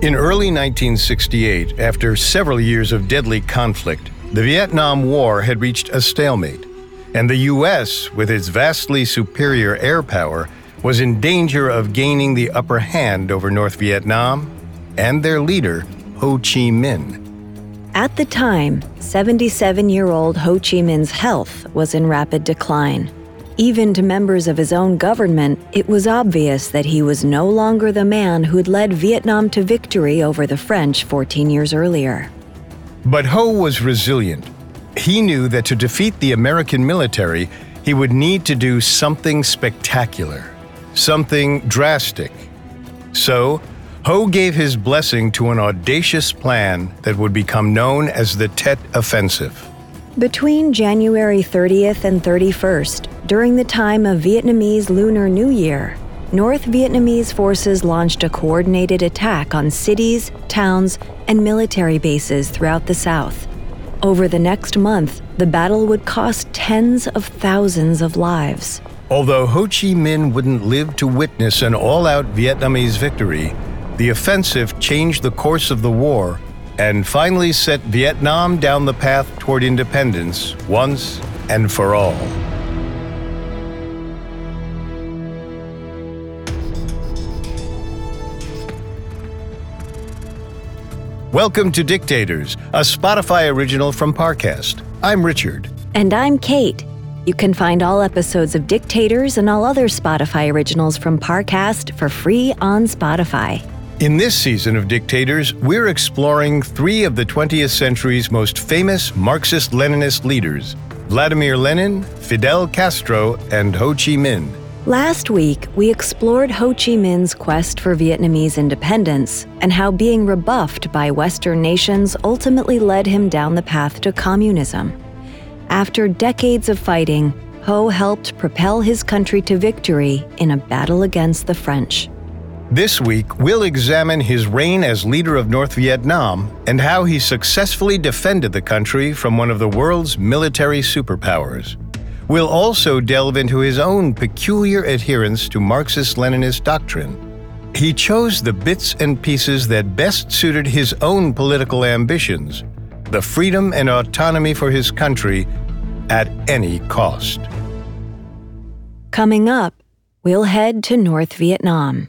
In early 1968, after several years of deadly conflict, the Vietnam War had reached a stalemate, and the U.S., with its vastly superior air power, was in danger of gaining the upper hand over North Vietnam and their leader, Ho Chi Minh. At the time, 77 year old Ho Chi Minh's health was in rapid decline. Even to members of his own government, it was obvious that he was no longer the man who'd led Vietnam to victory over the French 14 years earlier. But Ho was resilient. He knew that to defeat the American military, he would need to do something spectacular, something drastic. So, Ho gave his blessing to an audacious plan that would become known as the Tet Offensive. Between January 30th and 31st, during the time of Vietnamese Lunar New Year, North Vietnamese forces launched a coordinated attack on cities, towns, and military bases throughout the South. Over the next month, the battle would cost tens of thousands of lives. Although Ho Chi Minh wouldn't live to witness an all out Vietnamese victory, the offensive changed the course of the war and finally set Vietnam down the path toward independence once and for all. Welcome to Dictators, a Spotify original from Parcast. I'm Richard. And I'm Kate. You can find all episodes of Dictators and all other Spotify originals from Parcast for free on Spotify. In this season of Dictators, we're exploring three of the 20th century's most famous Marxist Leninist leaders Vladimir Lenin, Fidel Castro, and Ho Chi Minh. Last week, we explored Ho Chi Minh's quest for Vietnamese independence and how being rebuffed by Western nations ultimately led him down the path to communism. After decades of fighting, Ho helped propel his country to victory in a battle against the French. This week, we'll examine his reign as leader of North Vietnam and how he successfully defended the country from one of the world's military superpowers. We'll also delve into his own peculiar adherence to Marxist Leninist doctrine. He chose the bits and pieces that best suited his own political ambitions the freedom and autonomy for his country at any cost. Coming up, we'll head to North Vietnam.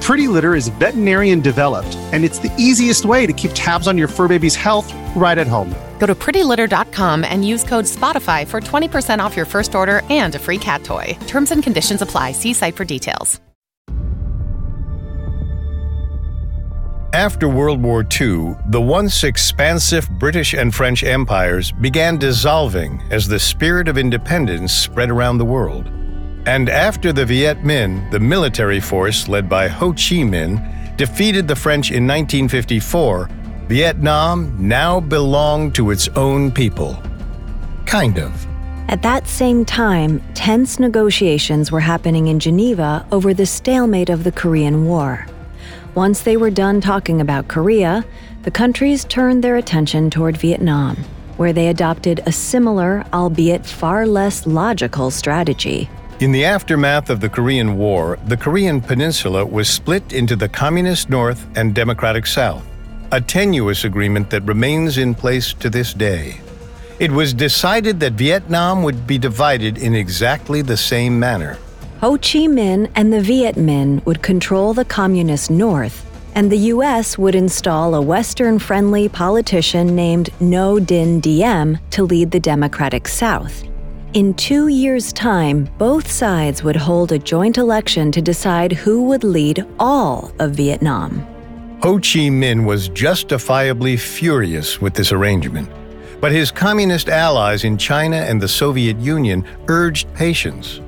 Pretty Litter is veterinarian developed, and it's the easiest way to keep tabs on your fur baby's health right at home. Go to prettylitter.com and use code SPOTIFY for 20% off your first order and a free cat toy. Terms and conditions apply. See site for details. After World War II, the once expansive British and French empires began dissolving as the spirit of independence spread around the world. And after the Viet Minh, the military force led by Ho Chi Minh, defeated the French in 1954, Vietnam now belonged to its own people. Kind of. At that same time, tense negotiations were happening in Geneva over the stalemate of the Korean War. Once they were done talking about Korea, the countries turned their attention toward Vietnam, where they adopted a similar, albeit far less logical, strategy. In the aftermath of the Korean War, the Korean peninsula was split into the Communist North and Democratic South, a tenuous agreement that remains in place to this day. It was decided that Vietnam would be divided in exactly the same manner. Ho Chi Minh and the Viet Minh would control the communist North, and the U.S. would install a Western friendly politician named Ngo Dinh Diem to lead the Democratic South. In two years' time, both sides would hold a joint election to decide who would lead all of Vietnam. Ho Chi Minh was justifiably furious with this arrangement, but his communist allies in China and the Soviet Union urged patience.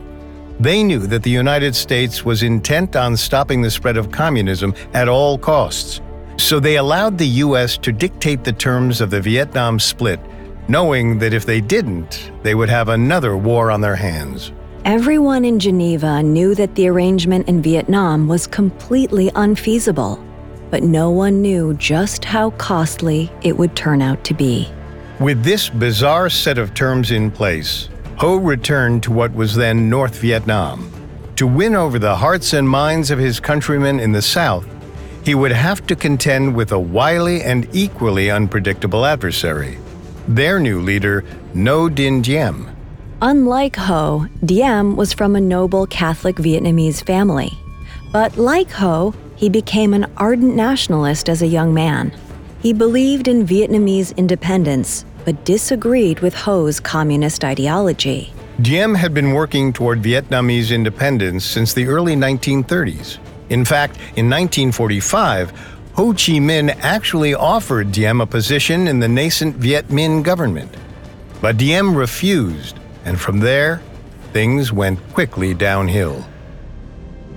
They knew that the United States was intent on stopping the spread of communism at all costs, so they allowed the U.S. to dictate the terms of the Vietnam split, knowing that if they didn't, they would have another war on their hands. Everyone in Geneva knew that the arrangement in Vietnam was completely unfeasible, but no one knew just how costly it would turn out to be. With this bizarre set of terms in place, Ho returned to what was then North Vietnam. To win over the hearts and minds of his countrymen in the South, he would have to contend with a wily and equally unpredictable adversary, their new leader, Ngo Dinh Diem. Unlike Ho, Diem was from a noble Catholic Vietnamese family. But like Ho, he became an ardent nationalist as a young man. He believed in Vietnamese independence but disagreed with Ho's communist ideology. Diem had been working toward Vietnamese independence since the early 1930s. In fact, in 1945, Ho Chi Minh actually offered Diem a position in the nascent Viet Minh government. But Diem refused, and from there, things went quickly downhill.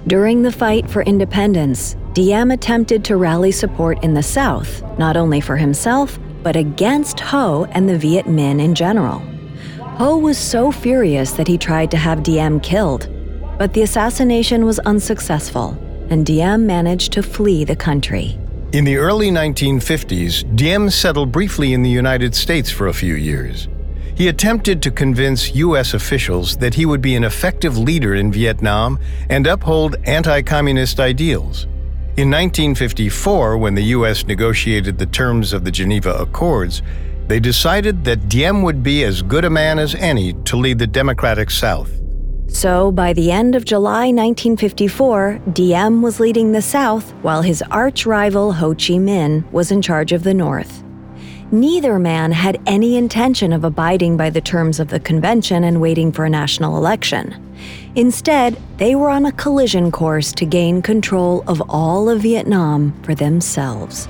During the fight for independence, Diem attempted to rally support in the South, not only for himself, but against Ho and the Viet Minh in general. Ho was so furious that he tried to have Diem killed, but the assassination was unsuccessful, and Diem managed to flee the country. In the early 1950s, Diem settled briefly in the United States for a few years. He attempted to convince U.S. officials that he would be an effective leader in Vietnam and uphold anti communist ideals. In 1954, when the U.S. negotiated the terms of the Geneva Accords, they decided that Diem would be as good a man as any to lead the Democratic South. So, by the end of July 1954, Diem was leading the South while his arch rival Ho Chi Minh was in charge of the North. Neither man had any intention of abiding by the terms of the convention and waiting for a national election. Instead, they were on a collision course to gain control of all of Vietnam for themselves.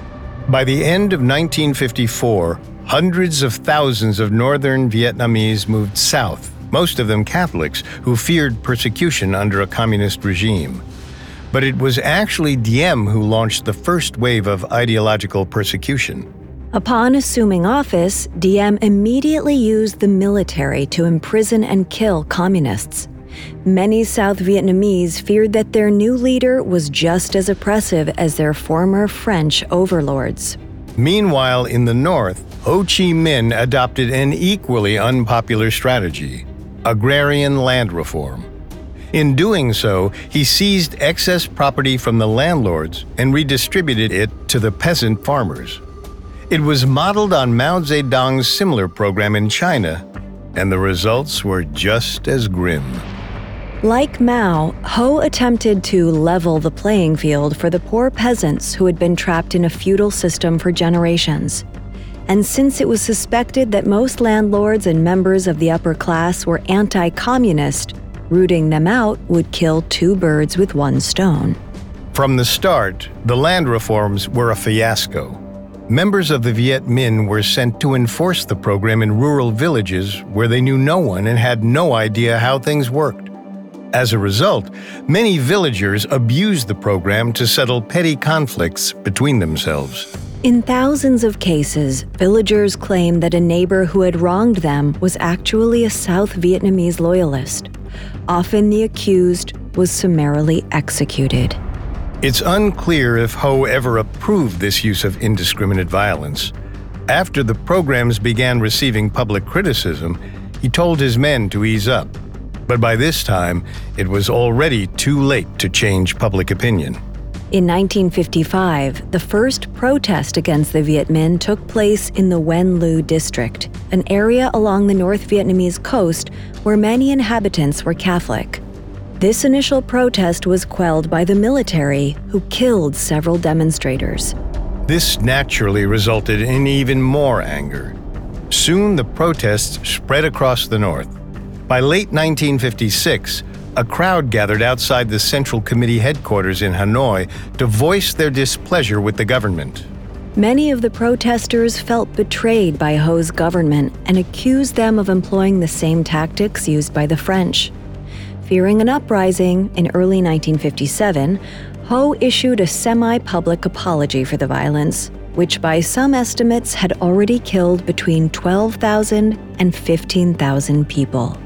By the end of 1954, hundreds of thousands of northern Vietnamese moved south, most of them Catholics who feared persecution under a communist regime. But it was actually Diem who launched the first wave of ideological persecution. Upon assuming office, Diem immediately used the military to imprison and kill communists. Many South Vietnamese feared that their new leader was just as oppressive as their former French overlords. Meanwhile, in the north, Ho Chi Minh adopted an equally unpopular strategy agrarian land reform. In doing so, he seized excess property from the landlords and redistributed it to the peasant farmers. It was modeled on Mao Zedong's similar program in China, and the results were just as grim. Like Mao, Ho attempted to level the playing field for the poor peasants who had been trapped in a feudal system for generations. And since it was suspected that most landlords and members of the upper class were anti communist, rooting them out would kill two birds with one stone. From the start, the land reforms were a fiasco. Members of the Viet Minh were sent to enforce the program in rural villages where they knew no one and had no idea how things worked. As a result, many villagers abused the program to settle petty conflicts between themselves. In thousands of cases, villagers claimed that a neighbor who had wronged them was actually a South Vietnamese loyalist. Often the accused was summarily executed. It's unclear if Ho ever approved this use of indiscriminate violence. After the programs began receiving public criticism, he told his men to ease up. But by this time, it was already too late to change public opinion. In 1955, the first protest against the Viet Minh took place in the Quynh Luu district, an area along the North Vietnamese coast where many inhabitants were Catholic. This initial protest was quelled by the military, who killed several demonstrators. This naturally resulted in even more anger. Soon the protests spread across the north. By late 1956, a crowd gathered outside the Central Committee headquarters in Hanoi to voice their displeasure with the government. Many of the protesters felt betrayed by Ho's government and accused them of employing the same tactics used by the French. Fearing an uprising in early 1957, Ho issued a semi public apology for the violence, which by some estimates had already killed between 12,000 and 15,000 people.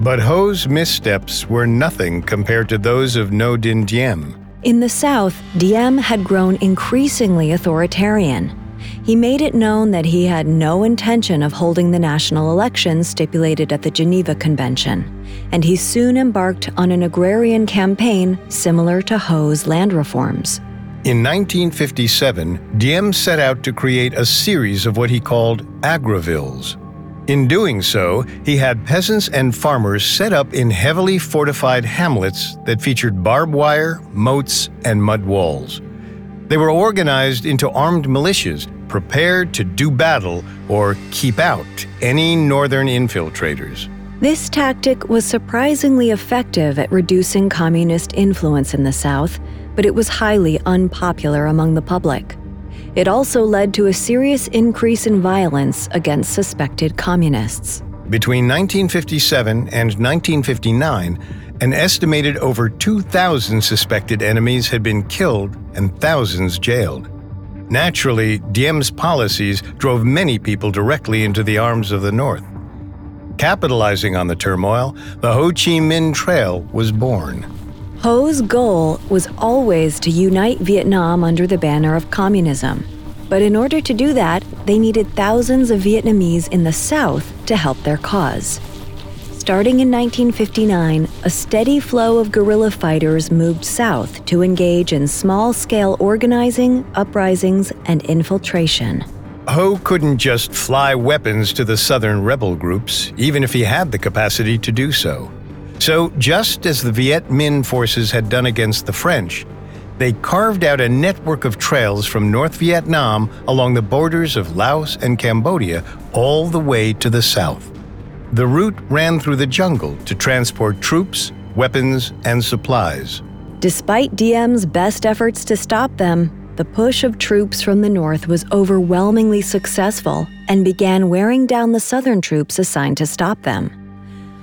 But Ho's missteps were nothing compared to those of Ngo Dinh Diem. In the South, Diem had grown increasingly authoritarian. He made it known that he had no intention of holding the national elections stipulated at the Geneva Convention, and he soon embarked on an agrarian campaign similar to Ho's land reforms. In 1957, Diem set out to create a series of what he called agrovilles. In doing so, he had peasants and farmers set up in heavily fortified hamlets that featured barbed wire, moats, and mud walls. They were organized into armed militias prepared to do battle or keep out any northern infiltrators. This tactic was surprisingly effective at reducing communist influence in the South, but it was highly unpopular among the public. It also led to a serious increase in violence against suspected communists. Between 1957 and 1959, an estimated over 2,000 suspected enemies had been killed and thousands jailed. Naturally, Diem's policies drove many people directly into the arms of the North. Capitalizing on the turmoil, the Ho Chi Minh Trail was born. Ho's goal was always to unite Vietnam under the banner of communism. But in order to do that, they needed thousands of Vietnamese in the South to help their cause. Starting in 1959, a steady flow of guerrilla fighters moved south to engage in small scale organizing, uprisings, and infiltration. Ho couldn't just fly weapons to the southern rebel groups, even if he had the capacity to do so. So, just as the Viet Minh forces had done against the French, they carved out a network of trails from North Vietnam along the borders of Laos and Cambodia all the way to the south. The route ran through the jungle to transport troops, weapons, and supplies. Despite Diem's best efforts to stop them, the push of troops from the north was overwhelmingly successful and began wearing down the southern troops assigned to stop them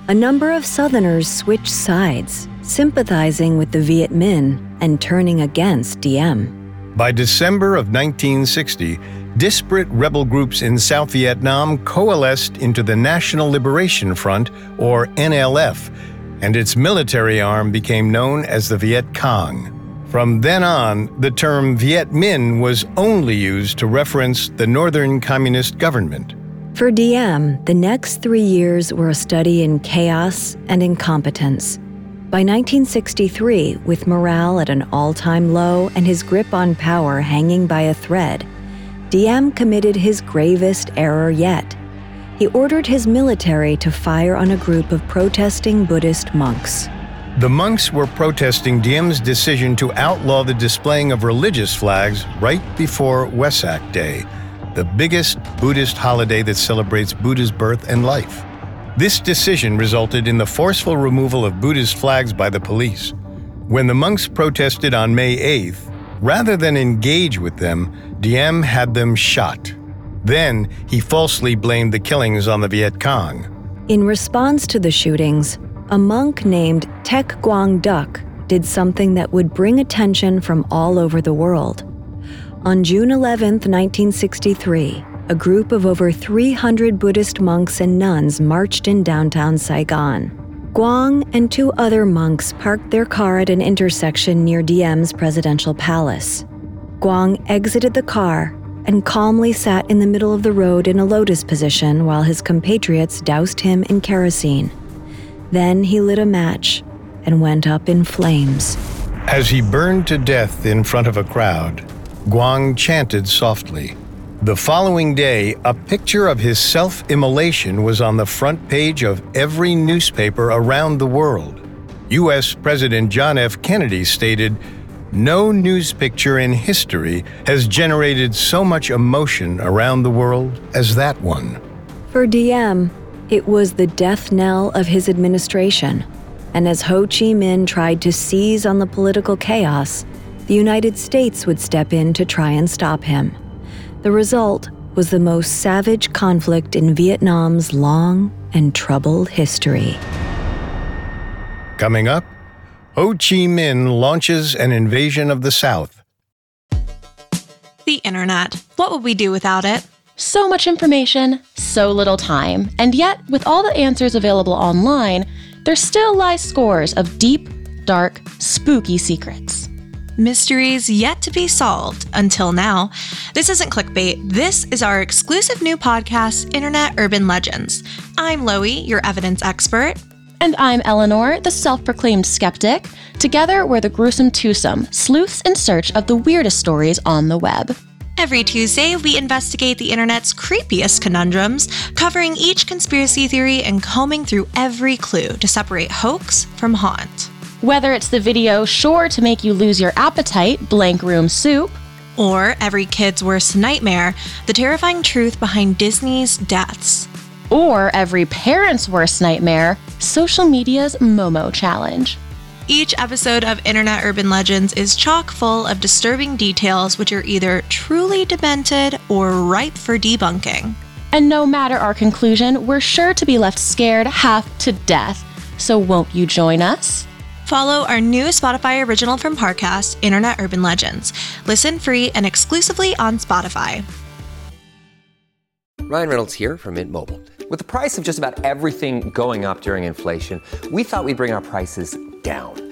a number of Southerners switched sides, sympathizing with the Viet Minh and turning against Diem. By December of 1960, disparate rebel groups in South Vietnam coalesced into the National Liberation Front, or NLF, and its military arm became known as the Viet Cong. From then on, the term Viet Minh was only used to reference the Northern Communist government. For Diem, the next three years were a study in chaos and incompetence. By 1963, with morale at an all time low and his grip on power hanging by a thread, Diem committed his gravest error yet. He ordered his military to fire on a group of protesting Buddhist monks. The monks were protesting Diem's decision to outlaw the displaying of religious flags right before Wesak Day the biggest Buddhist holiday that celebrates Buddha's birth and life. This decision resulted in the forceful removal of Buddhist flags by the police. When the monks protested on May 8th, rather than engage with them, Diem had them shot. Then he falsely blamed the killings on the Viet Cong. In response to the shootings, a monk named Thich Quang Duc did something that would bring attention from all over the world. On June 11, 1963, a group of over 300 Buddhist monks and nuns marched in downtown Saigon. Quang and two other monks parked their car at an intersection near Diem's presidential palace. Quang exited the car and calmly sat in the middle of the road in a lotus position while his compatriots doused him in kerosene. Then he lit a match and went up in flames. As he burned to death in front of a crowd, Quang chanted softly. The following day, a picture of his self immolation was on the front page of every newspaper around the world. U.S. President John F. Kennedy stated, No news picture in history has generated so much emotion around the world as that one. For Diem, it was the death knell of his administration. And as Ho Chi Minh tried to seize on the political chaos, the United States would step in to try and stop him. The result was the most savage conflict in Vietnam's long and troubled history. Coming up, Ho Chi Minh launches an invasion of the South. The internet. What would we do without it? So much information, so little time, and yet, with all the answers available online, there still lie scores of deep, dark, spooky secrets. Mysteries yet to be solved until now. This isn't clickbait. This is our exclusive new podcast, Internet Urban Legends. I'm Loie, your evidence expert. And I'm Eleanor, the self proclaimed skeptic. Together, we're the gruesome twosome, sleuths in search of the weirdest stories on the web. Every Tuesday, we investigate the internet's creepiest conundrums, covering each conspiracy theory and combing through every clue to separate hoax from haunt. Whether it's the video sure to make you lose your appetite, Blank Room Soup, or every kid's worst nightmare, the terrifying truth behind Disney's deaths. Or every parent's worst nightmare, social media's Momo challenge. Each episode of Internet Urban Legends is chock full of disturbing details which are either truly demented or ripe for debunking. And no matter our conclusion, we're sure to be left scared half to death. So won't you join us? Follow our new Spotify original from Parcast, Internet Urban Legends. Listen free and exclusively on Spotify. Ryan Reynolds here from Mint Mobile. With the price of just about everything going up during inflation, we thought we'd bring our prices down.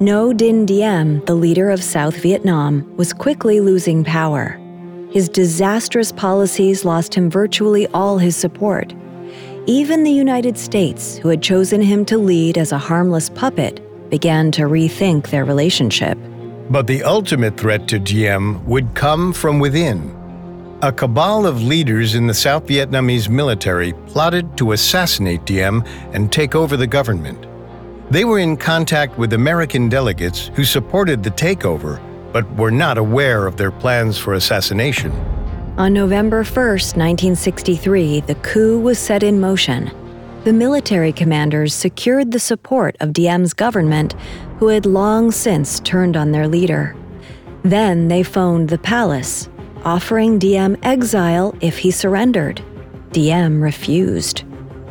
Ngo Dinh Diem, the leader of South Vietnam, was quickly losing power. His disastrous policies lost him virtually all his support. Even the United States, who had chosen him to lead as a harmless puppet, began to rethink their relationship. But the ultimate threat to Diem would come from within. A cabal of leaders in the South Vietnamese military plotted to assassinate Diem and take over the government. They were in contact with American delegates who supported the takeover, but were not aware of their plans for assassination. On November 1, 1963, the coup was set in motion. The military commanders secured the support of Diem's government, who had long since turned on their leader. Then they phoned the palace, offering Diem exile if he surrendered. Diem refused.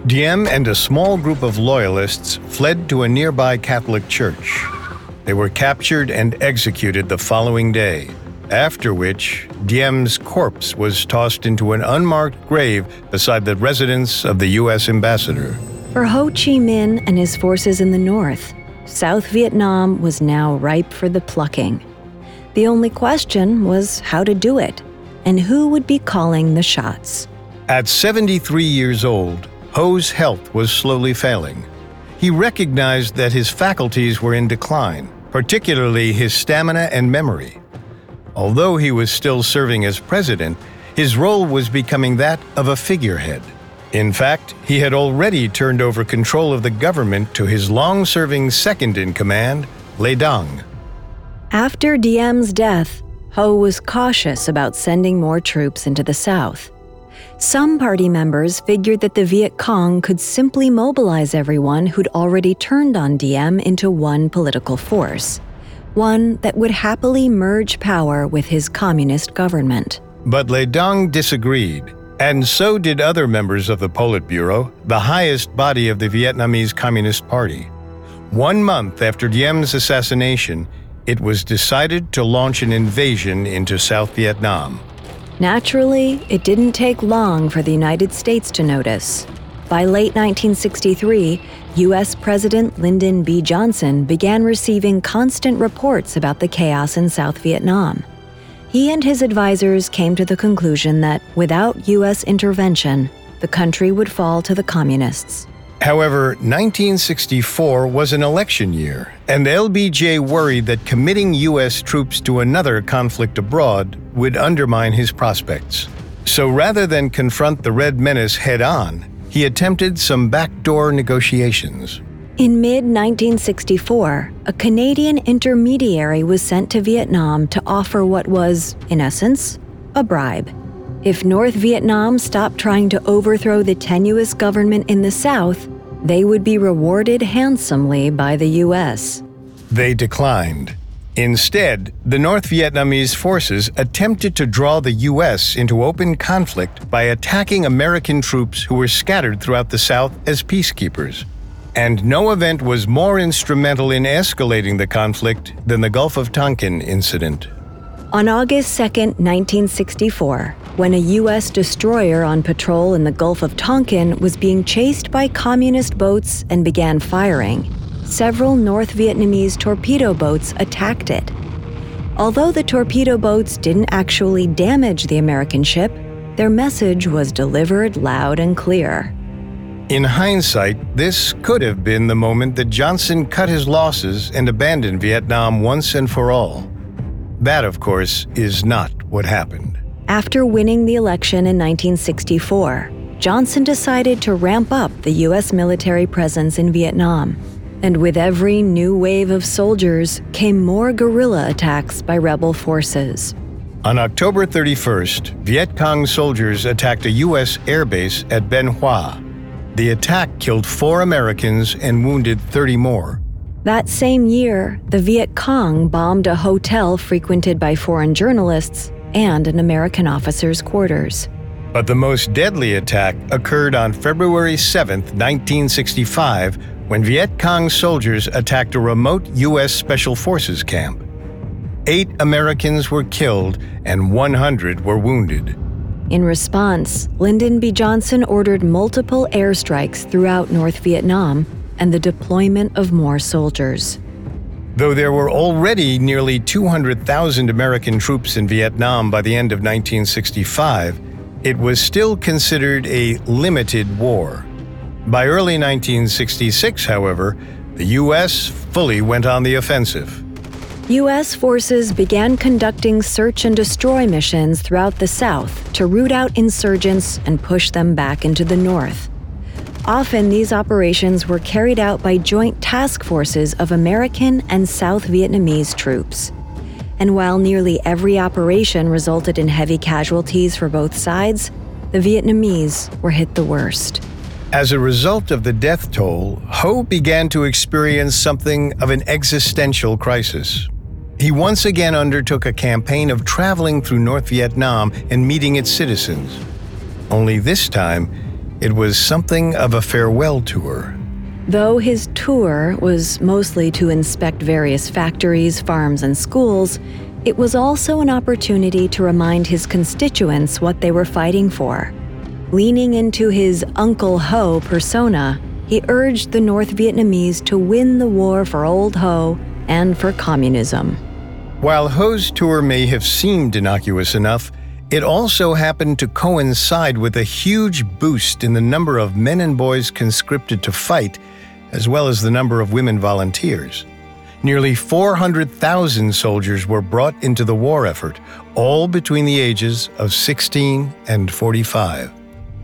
Diem and a small group of loyalists fled to a nearby Catholic church. They were captured and executed the following day, after which Diem's corpse was tossed into an unmarked grave beside the residence of the U.S. ambassador. For Ho Chi Minh and his forces in the north, South Vietnam was now ripe for the plucking. The only question was how to do it, and who would be calling the shots. At 73 years old, Ho's health was slowly failing. He recognized that his faculties were in decline, particularly his stamina and memory. Although he was still serving as president, his role was becoming that of a figurehead. In fact, he had already turned over control of the government to his long serving second in command, Le Duan. After Diem's death, Ho was cautious about sending more troops into the south. Some party members figured that the Viet Cong could simply mobilize everyone who'd already turned on Diem into one political force, one that would happily merge power with his communist government. But Le Duan disagreed, and so did other members of the Politburo, the highest body of the Vietnamese Communist Party. One month after Diem's assassination, it was decided to launch an invasion into South Vietnam. Naturally, it didn't take long for the United States to notice. By late 1963, U.S. President Lyndon B. Johnson began receiving constant reports about the chaos in South Vietnam. He and his advisors came to the conclusion that without U.S. intervention, the country would fall to the communists. However, 1964 was an election year, and LBJ worried that committing U.S. troops to another conflict abroad would undermine his prospects. So rather than confront the Red Menace head on, he attempted some backdoor negotiations. In mid 1964, a Canadian intermediary was sent to Vietnam to offer what was, in essence, a bribe. If North Vietnam stopped trying to overthrow the tenuous government in the South, they would be rewarded handsomely by the U.S. They declined. Instead, the North Vietnamese forces attempted to draw the U.S. into open conflict by attacking American troops who were scattered throughout the South as peacekeepers. And no event was more instrumental in escalating the conflict than the Gulf of Tonkin incident. On August 2, 1964, when a U.S. destroyer on patrol in the Gulf of Tonkin was being chased by communist boats and began firing, several North Vietnamese torpedo boats attacked it. Although the torpedo boats didn't actually damage the American ship, their message was delivered loud and clear. In hindsight, this could have been the moment that Johnson cut his losses and abandoned Vietnam once and for all. That, of course, is not what happened. After winning the election in 1964, Johnson decided to ramp up the U.S. military presence in Vietnam. And with every new wave of soldiers came more guerrilla attacks by rebel forces. On October 31st, Viet Cong soldiers attacked a U.S. airbase at Bien Hoa. The attack killed four Americans and wounded 30 more. That same year, the Viet Cong bombed a hotel frequented by foreign journalists and an American officer's quarters. But the most deadly attack occurred on February 7, 1965, when Viet Cong soldiers attacked a remote U.S. Special Forces camp. Eight Americans were killed and 100 were wounded. In response, Lyndon B. Johnson ordered multiple airstrikes throughout North Vietnam and the deployment of more soldiers. Though there were already nearly 200,000 American troops in Vietnam by the end of 1965, it was still considered a limited war. By early 1966, however, the U.S. fully went on the offensive. U.S. forces began conducting search and destroy missions throughout the South to root out insurgents and push them back into the North. Often, these operations were carried out by joint task forces of American and South Vietnamese troops. And while nearly every operation resulted in heavy casualties for both sides, the Vietnamese were hit the worst. As a result of the death toll, Ho began to experience something of an existential crisis. He once again undertook a campaign of traveling through North Vietnam and meeting its citizens. Only this time, it was something of a farewell tour. Though his tour was mostly to inspect various factories, farms, and schools, it was also an opportunity to remind his constituents what they were fighting for. Leaning into his Uncle Ho persona, he urged the North Vietnamese to win the war for Old Ho and for communism. While Ho's tour may have seemed innocuous enough, it also happened to coincide with a huge boost in the number of men and boys conscripted to fight, as well as the number of women volunteers. Nearly 400,000 soldiers were brought into the war effort, all between the ages of 16 and 45.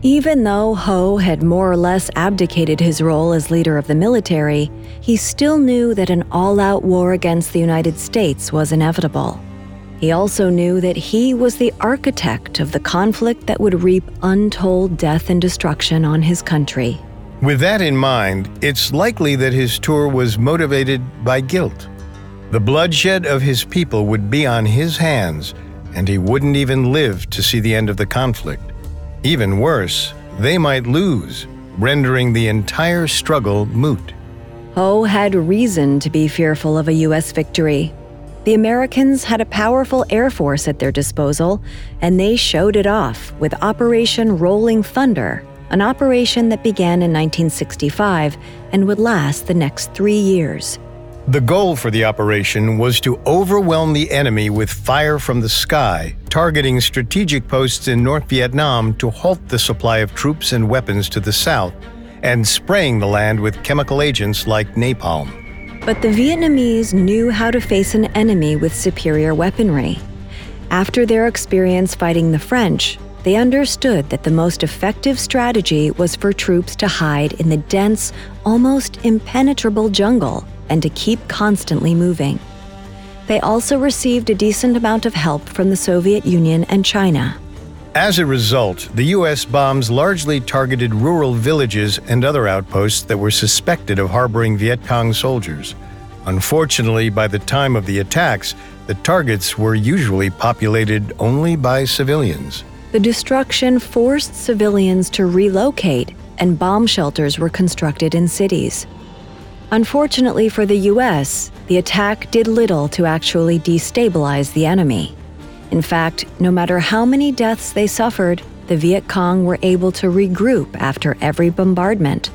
Even though Ho had more or less abdicated his role as leader of the military, he still knew that an all out war against the United States was inevitable. He also knew that he was the architect of the conflict that would reap untold death and destruction on his country. With that in mind, it's likely that his tour was motivated by guilt. The bloodshed of his people would be on his hands, and he wouldn't even live to see the end of the conflict. Even worse, they might lose, rendering the entire struggle moot. Ho had reason to be fearful of a U.S. victory, the Americans had a powerful air force at their disposal, and they showed it off with Operation Rolling Thunder, an operation that began in 1965 and would last the next three years. The goal for the operation was to overwhelm the enemy with fire from the sky, targeting strategic posts in North Vietnam to halt the supply of troops and weapons to the south, and spraying the land with chemical agents like napalm. But the Vietnamese knew how to face an enemy with superior weaponry. After their experience fighting the French, they understood that the most effective strategy was for troops to hide in the dense, almost impenetrable jungle and to keep constantly moving. They also received a decent amount of help from the Soviet Union and China. As a result, the U.S. bombs largely targeted rural villages and other outposts that were suspected of harboring Viet Cong soldiers. Unfortunately, by the time of the attacks, the targets were usually populated only by civilians. The destruction forced civilians to relocate, and bomb shelters were constructed in cities. Unfortunately for the US, the attack did little to actually destabilize the enemy. In fact, no matter how many deaths they suffered, the Viet Cong were able to regroup after every bombardment,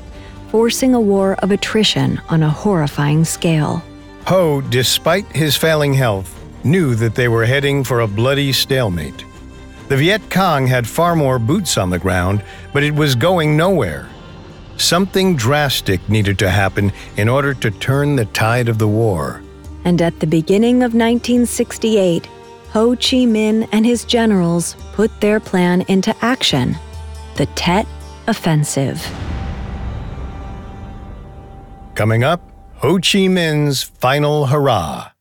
forcing a war of attrition on a horrifying scale. Ho, despite his failing health, knew that they were heading for a bloody stalemate. The Viet Cong had far more boots on the ground, but it was going nowhere. Something drastic needed to happen in order to turn the tide of the war. And at the beginning of 1968, Ho Chi Minh and his generals put their plan into action the Tet Offensive. Coming up, Ho Chi Minh's final hurrah.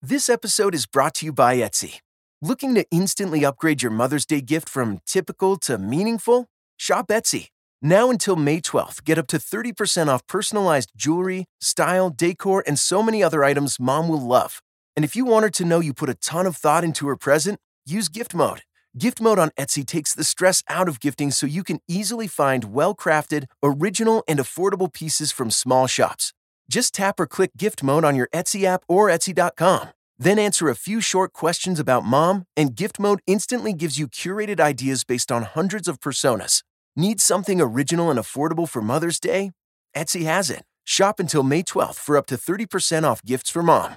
This episode is brought to you by Etsy. Looking to instantly upgrade your Mother's Day gift from typical to meaningful? Shop Etsy. Now until May 12th, get up to 30% off personalized jewelry, style, decor, and so many other items mom will love. And if you want her to know you put a ton of thought into her present, use gift mode. Gift mode on Etsy takes the stress out of gifting so you can easily find well crafted, original, and affordable pieces from small shops. Just tap or click gift mode on your Etsy app or Etsy.com. Then answer a few short questions about mom, and gift mode instantly gives you curated ideas based on hundreds of personas. Need something original and affordable for Mother's Day? Etsy has it. Shop until May 12th for up to 30% off gifts for mom.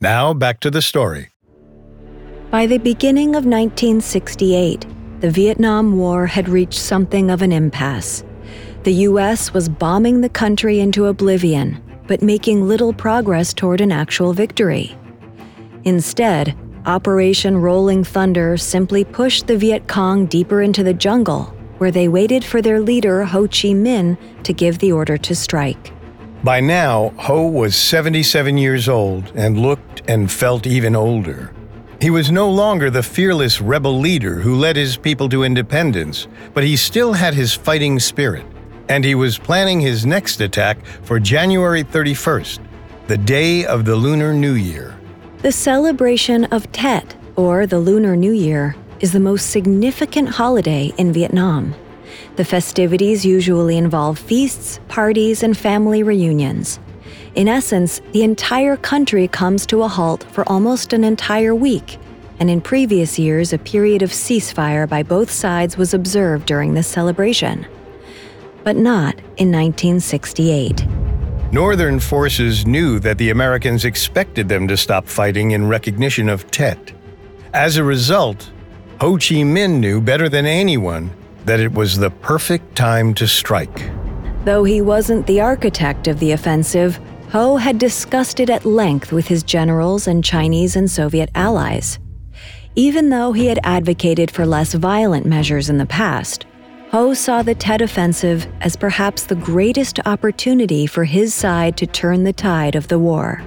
Now back to the story. By the beginning of 1968, the Vietnam War had reached something of an impasse. The U.S. was bombing the country into oblivion, but making little progress toward an actual victory. Instead, Operation Rolling Thunder simply pushed the Viet Cong deeper into the jungle, where they waited for their leader Ho Chi Minh to give the order to strike. By now, Ho was 77 years old and looked and felt even older. He was no longer the fearless rebel leader who led his people to independence, but he still had his fighting spirit, and he was planning his next attack for January 31st, the day of the Lunar New Year. The celebration of Tet, or the Lunar New Year, is the most significant holiday in Vietnam. The festivities usually involve feasts, parties, and family reunions. In essence, the entire country comes to a halt for almost an entire week, and in previous years, a period of ceasefire by both sides was observed during this celebration. But not in 1968. Northern forces knew that the Americans expected them to stop fighting in recognition of Tet. As a result, Ho Chi Minh knew better than anyone that it was the perfect time to strike. Though he wasn't the architect of the offensive, Ho had discussed it at length with his generals and Chinese and Soviet allies. Even though he had advocated for less violent measures in the past, Ho saw the Tet Offensive as perhaps the greatest opportunity for his side to turn the tide of the war.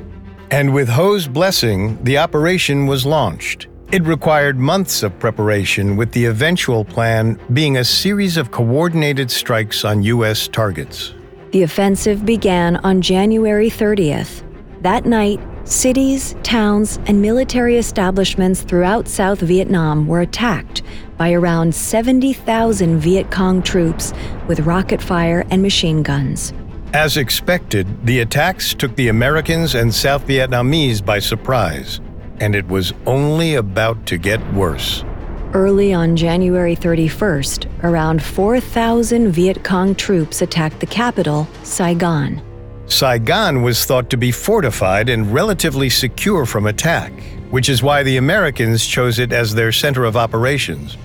And with Ho's blessing, the operation was launched. It required months of preparation, with the eventual plan being a series of coordinated strikes on U.S. targets. The offensive began on January 30th. That night, cities, towns, and military establishments throughout South Vietnam were attacked by around 70,000 Viet Cong troops with rocket fire and machine guns. As expected, the attacks took the Americans and South Vietnamese by surprise, and it was only about to get worse. Early on January 31st, around 4,000 Viet Cong troops attacked the capital, Saigon. Saigon was thought to be fortified and relatively secure from attack, which is why the Americans chose it as their center of operations,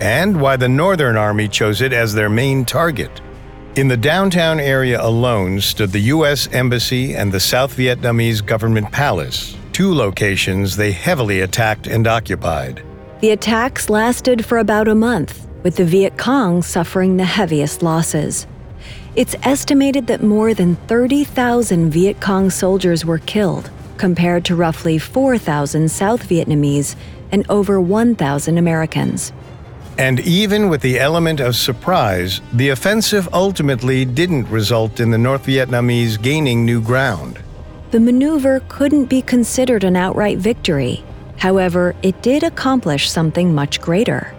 and why the Northern Army chose it as their main target. In the downtown area alone stood the U.S. Embassy and the South Vietnamese Government Palace, two locations they heavily attacked and occupied. The attacks lasted for about a month, with the Viet Cong suffering the heaviest losses. It's estimated that more than 30,000 Viet Cong soldiers were killed, compared to roughly 4,000 South Vietnamese and over 1,000 Americans. And even with the element of surprise, the offensive ultimately didn't result in the North Vietnamese gaining new ground. The maneuver couldn't be considered an outright victory. However, it did accomplish something much greater.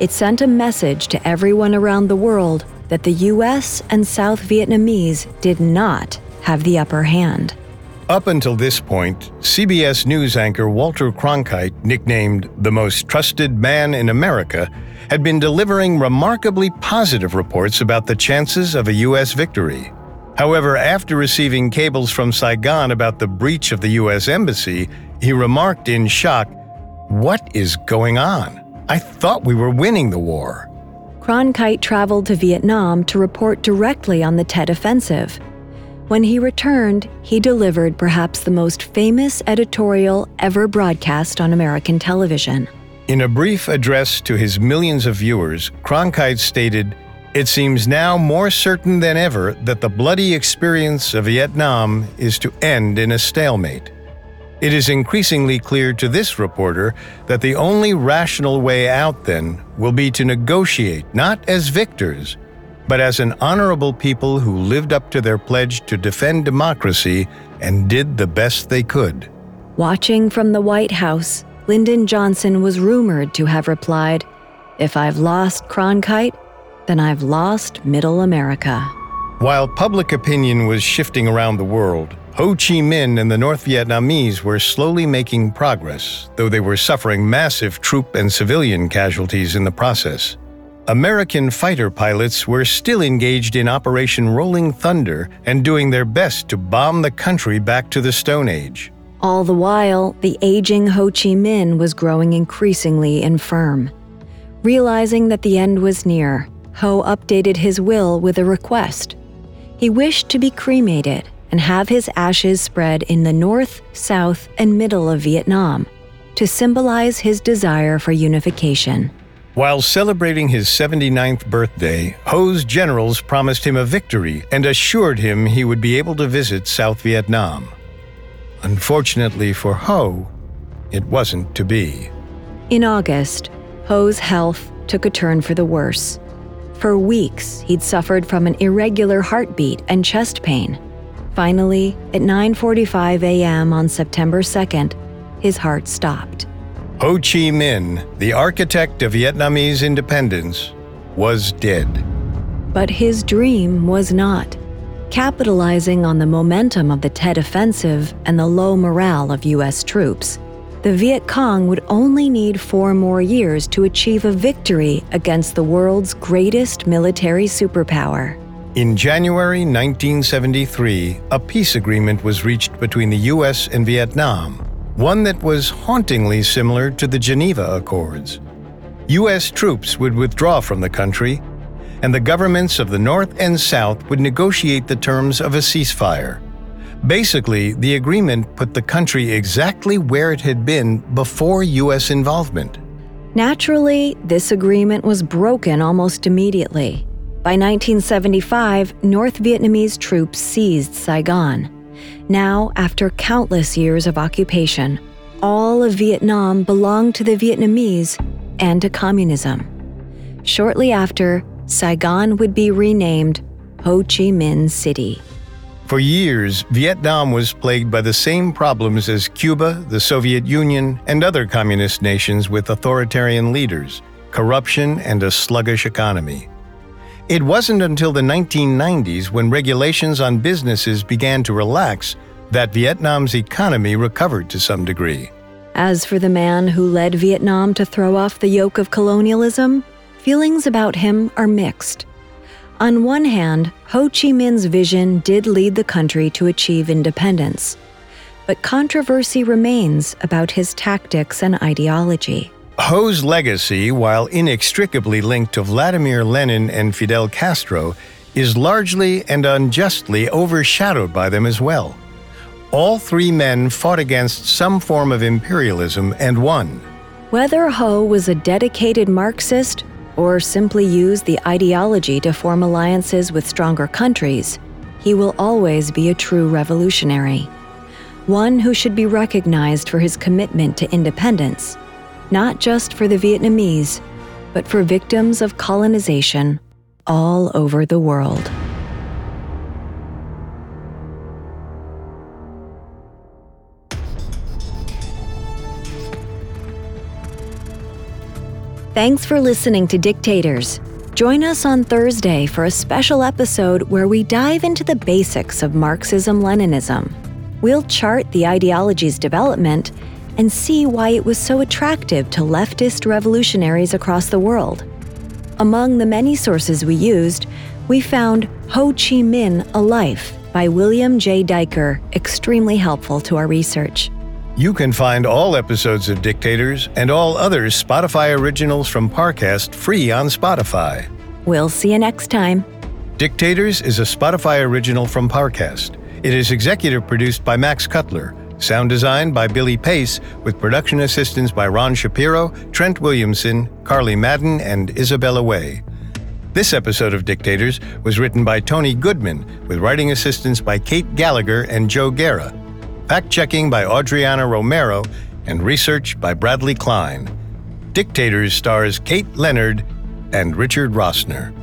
It sent a message to everyone around the world that the US and South Vietnamese did not have the upper hand. Up until this point, CBS News anchor Walter Cronkite, nicknamed the most trusted man in America, had been delivering remarkably positive reports about the chances of a U.S. victory. However, after receiving cables from Saigon about the breach of the U.S. Embassy, he remarked in shock, What is going on? I thought we were winning the war. Cronkite traveled to Vietnam to report directly on the Tet Offensive. When he returned, he delivered perhaps the most famous editorial ever broadcast on American television. In a brief address to his millions of viewers, Cronkite stated, It seems now more certain than ever that the bloody experience of Vietnam is to end in a stalemate. It is increasingly clear to this reporter that the only rational way out then will be to negotiate not as victors, but as an honorable people who lived up to their pledge to defend democracy and did the best they could. Watching from the White House, Lyndon Johnson was rumored to have replied, If I've lost Cronkite, then I've lost Middle America. While public opinion was shifting around the world, Ho Chi Minh and the North Vietnamese were slowly making progress, though they were suffering massive troop and civilian casualties in the process. American fighter pilots were still engaged in Operation Rolling Thunder and doing their best to bomb the country back to the Stone Age. All the while, the aging Ho Chi Minh was growing increasingly infirm. Realizing that the end was near, Ho updated his will with a request. He wished to be cremated and have his ashes spread in the north, south, and middle of Vietnam to symbolize his desire for unification. While celebrating his 79th birthday, Ho's generals promised him a victory and assured him he would be able to visit South Vietnam. Unfortunately for Ho, it wasn't to be. In August, Ho's health took a turn for the worse. For weeks, he'd suffered from an irregular heartbeat and chest pain. Finally, at 9:45 a.m. on September 2nd, his heart stopped. Ho Chi Minh, the architect of Vietnamese independence, was dead. But his dream was not. Capitalizing on the momentum of the Tet Offensive and the low morale of U.S. troops, the Viet Cong would only need four more years to achieve a victory against the world's greatest military superpower. In January 1973, a peace agreement was reached between the U.S. and Vietnam, one that was hauntingly similar to the Geneva Accords. U.S. troops would withdraw from the country, and the governments of the North and South would negotiate the terms of a ceasefire. Basically, the agreement put the country exactly where it had been before U.S. involvement. Naturally, this agreement was broken almost immediately. By 1975, North Vietnamese troops seized Saigon. Now, after countless years of occupation, all of Vietnam belonged to the Vietnamese and to communism. Shortly after, Saigon would be renamed Ho Chi Minh City. For years, Vietnam was plagued by the same problems as Cuba, the Soviet Union, and other communist nations with authoritarian leaders corruption and a sluggish economy. It wasn't until the 1990s, when regulations on businesses began to relax, that Vietnam's economy recovered to some degree. As for the man who led Vietnam to throw off the yoke of colonialism, feelings about him are mixed. On one hand, Ho Chi Minh's vision did lead the country to achieve independence, but controversy remains about his tactics and ideology. Ho's legacy, while inextricably linked to Vladimir Lenin and Fidel Castro, is largely and unjustly overshadowed by them as well. All three men fought against some form of imperialism and won. Whether Ho was a dedicated Marxist or simply use the ideology to form alliances with stronger countries, he will always be a true revolutionary. One who should be recognized for his commitment to independence not just for the Vietnamese, but for victims of colonization all over the world. Thanks for listening to Dictators. Join us on Thursday for a special episode where we dive into the basics of Marxism Leninism. We'll chart the ideology's development and see why it was so attractive to leftist revolutionaries across the world. Among the many sources we used, we found Ho Chi Minh A Life by William J. Duiker extremely helpful to our research. You can find all episodes of Dictators and all other Spotify originals from Parcast free on Spotify. We'll see you next time. Dictators is a Spotify original from Parcast. It is executive produced by Max Cutler Sound design by Billy Pace, with production assistance by Ron Shapiro, Trent Williamson, Carly Madden, and Isabella Way. This episode of Dictators was written by Tony Goodman, with writing assistance by Kate Gallagher and Joe Guerra. Fact checking by Adriana Romero, and research by Bradley Klein. Dictators stars Kate Leonard and Richard Rossner.